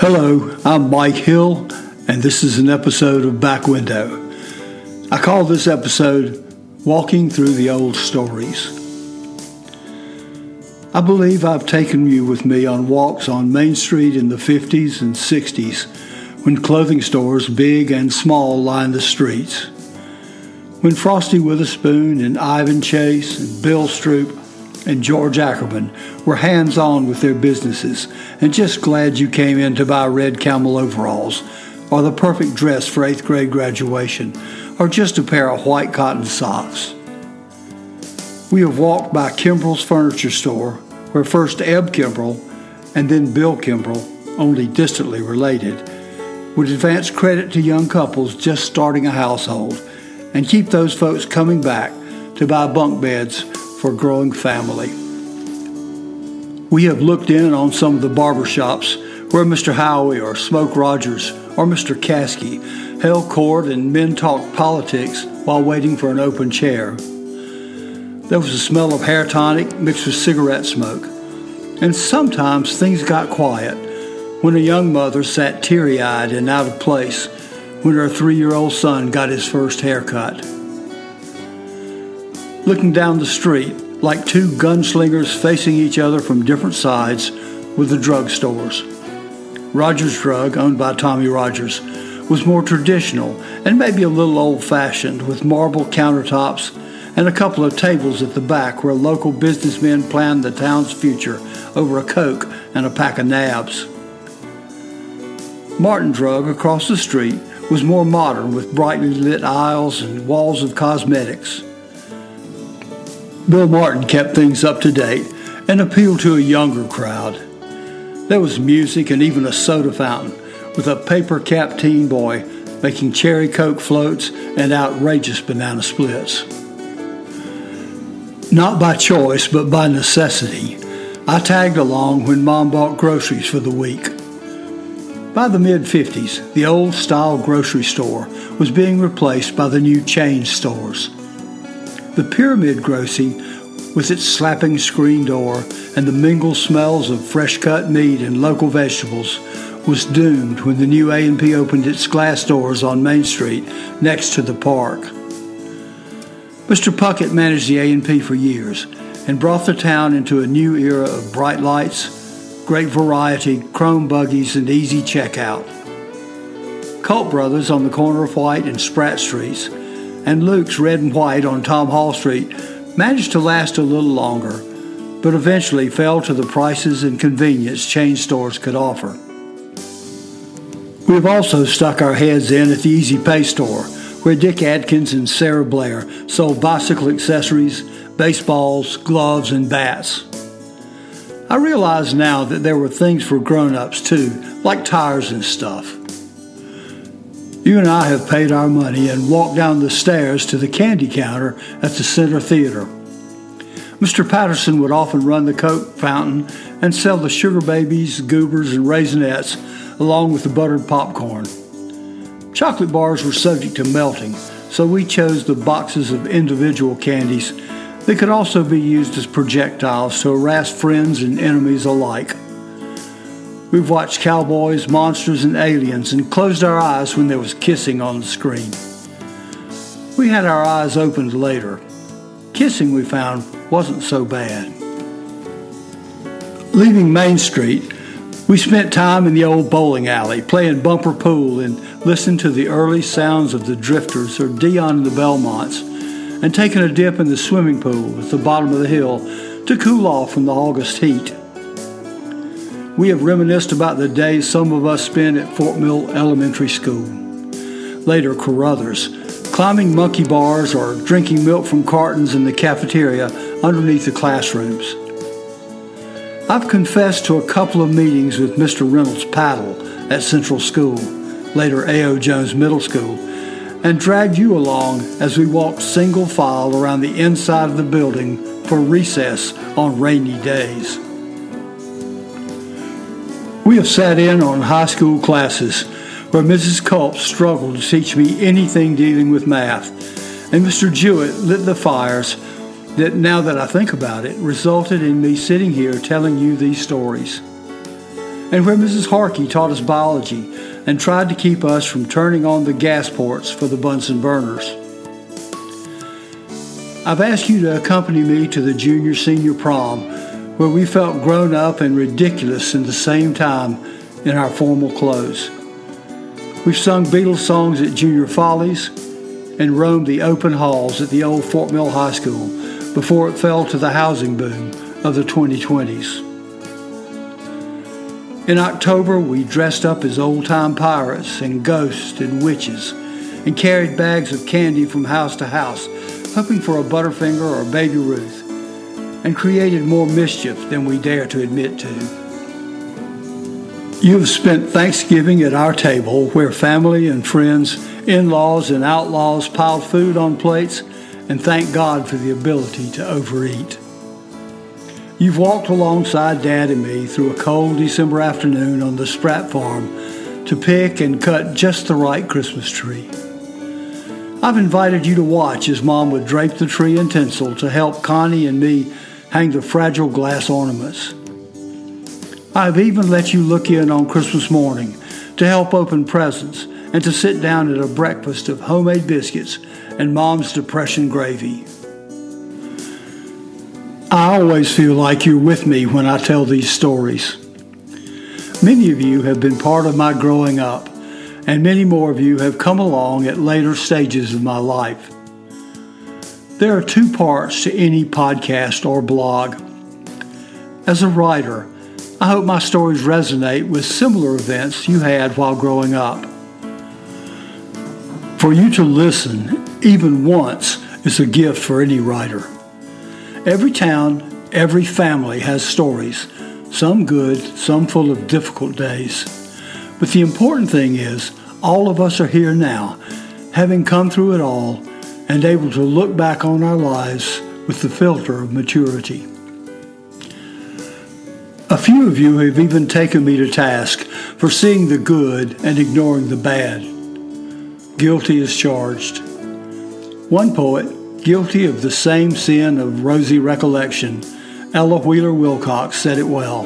Hello, I'm Mike Hill, and this is an episode of Back Window. I call this episode Walking Through the Old Stories. I believe I've taken you with me on walks on Main Street in the 50s and 60s when clothing stores, big and small, lined the streets. When Frosty Witherspoon and Ivan Chase and Bill Stroop and George Ackerman were hands on with their businesses and just glad you came in to buy red camel overalls or the perfect dress for eighth grade graduation or just a pair of white cotton socks. We have walked by Kimbrell's furniture store, where first Eb Kimbrell and then Bill Kimbrell, only distantly related, would advance credit to young couples just starting a household and keep those folks coming back to buy bunk beds for growing family. We have looked in on some of the barber shops where Mr. Howie or Smoke Rogers or Mr. Caskey held court and men talked politics while waiting for an open chair. There was a smell of hair tonic mixed with cigarette smoke. And sometimes things got quiet when a young mother sat teary eyed and out of place when her three year old son got his first haircut looking down the street like two gunslingers facing each other from different sides were the drugstores. Rogers Drug, owned by Tommy Rogers, was more traditional and maybe a little old fashioned with marble countertops and a couple of tables at the back where local businessmen planned the town's future over a Coke and a pack of nabs. Martin Drug across the street was more modern with brightly lit aisles and walls of cosmetics. Bill Martin kept things up to date and appealed to a younger crowd. There was music and even a soda fountain with a paper capped teen boy making cherry coke floats and outrageous banana splits. Not by choice, but by necessity, I tagged along when Mom bought groceries for the week. By the mid 50s, the old style grocery store was being replaced by the new chain stores. The pyramid grocery, with its slapping screen door and the mingled smells of fresh cut meat and local vegetables, was doomed when the new A&P opened its glass doors on Main Street next to the park. Mr. Puckett managed the A&P for years and brought the town into a new era of bright lights, great variety, chrome buggies, and easy checkout. Colt Brothers on the corner of White and Spratt Streets and Luke's Red and White on Tom Hall Street managed to last a little longer, but eventually fell to the prices and convenience chain stores could offer. We have also stuck our heads in at the Easy Pay store, where Dick Adkins and Sarah Blair sold bicycle accessories, baseballs, gloves, and bats. I realize now that there were things for grown ups too, like tires and stuff. You and I have paid our money and walked down the stairs to the candy counter at the Center Theater. Mr. Patterson would often run the Coke fountain and sell the sugar babies, goobers, and raisinets along with the buttered popcorn. Chocolate bars were subject to melting, so we chose the boxes of individual candies that could also be used as projectiles to harass friends and enemies alike. We've watched cowboys, monsters, and aliens and closed our eyes when there was kissing on the screen. We had our eyes opened later. Kissing, we found, wasn't so bad. Leaving Main Street, we spent time in the old bowling alley playing bumper pool and listening to the early sounds of the Drifters or Dion and the Belmonts and taking a dip in the swimming pool at the bottom of the hill to cool off from the August heat. We have reminisced about the days some of us spent at Fort Mill Elementary School. Later, Carruthers, climbing monkey bars or drinking milk from cartons in the cafeteria underneath the classrooms. I've confessed to a couple of meetings with Mr. Reynolds Paddle at Central School, later A.O. Jones Middle School, and dragged you along as we walked single file around the inside of the building for recess on rainy days. We have sat in on high school classes where Mrs. Culp struggled to teach me anything dealing with math, and Mr. Jewett lit the fires that, now that I think about it, resulted in me sitting here telling you these stories. and where Mrs. Harkey taught us biology and tried to keep us from turning on the gas ports for the Bunsen burners. I've asked you to accompany me to the junior senior prom, where we felt grown up and ridiculous in the same time in our formal clothes. We've sung Beatles songs at Junior Follies and roamed the open halls at the old Fort Mill High School before it fell to the housing boom of the 2020s. In October, we dressed up as old time pirates and ghosts and witches and carried bags of candy from house to house, hoping for a Butterfinger or a Baby Ruth, and created more mischief than we dare to admit to. You have spent Thanksgiving at our table where family and friends, in laws and outlaws piled food on plates and thanked God for the ability to overeat. You've walked alongside Dad and me through a cold December afternoon on the Spratt farm to pick and cut just the right Christmas tree. I've invited you to watch as Mom would drape the tree in tinsel to help Connie and me hang the fragile glass ornaments. I've even let you look in on Christmas morning to help open presents and to sit down at a breakfast of homemade biscuits and mom's depression gravy. I always feel like you're with me when I tell these stories. Many of you have been part of my growing up, and many more of you have come along at later stages of my life. There are two parts to any podcast or blog. As a writer, I hope my stories resonate with similar events you had while growing up. For you to listen, even once, is a gift for any writer. Every town, every family has stories, some good, some full of difficult days. But the important thing is, all of us are here now, having come through it all and able to look back on our lives with the filter of maturity. A few of you have even taken me to task for seeing the good and ignoring the bad. Guilty as charged. One poet, guilty of the same sin of rosy recollection, Ella Wheeler Wilcox, said it well.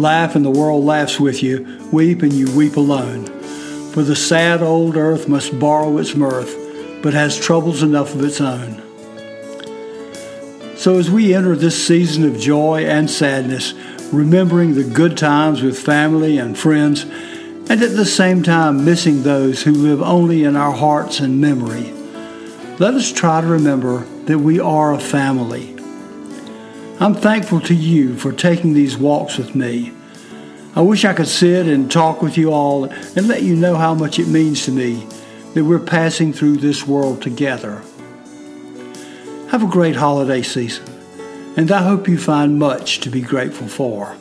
Laugh and the world laughs with you, weep and you weep alone. For the sad old earth must borrow its mirth, but has troubles enough of its own. So as we enter this season of joy and sadness, remembering the good times with family and friends, and at the same time missing those who live only in our hearts and memory. Let us try to remember that we are a family. I'm thankful to you for taking these walks with me. I wish I could sit and talk with you all and let you know how much it means to me that we're passing through this world together. Have a great holiday season and I hope you find much to be grateful for.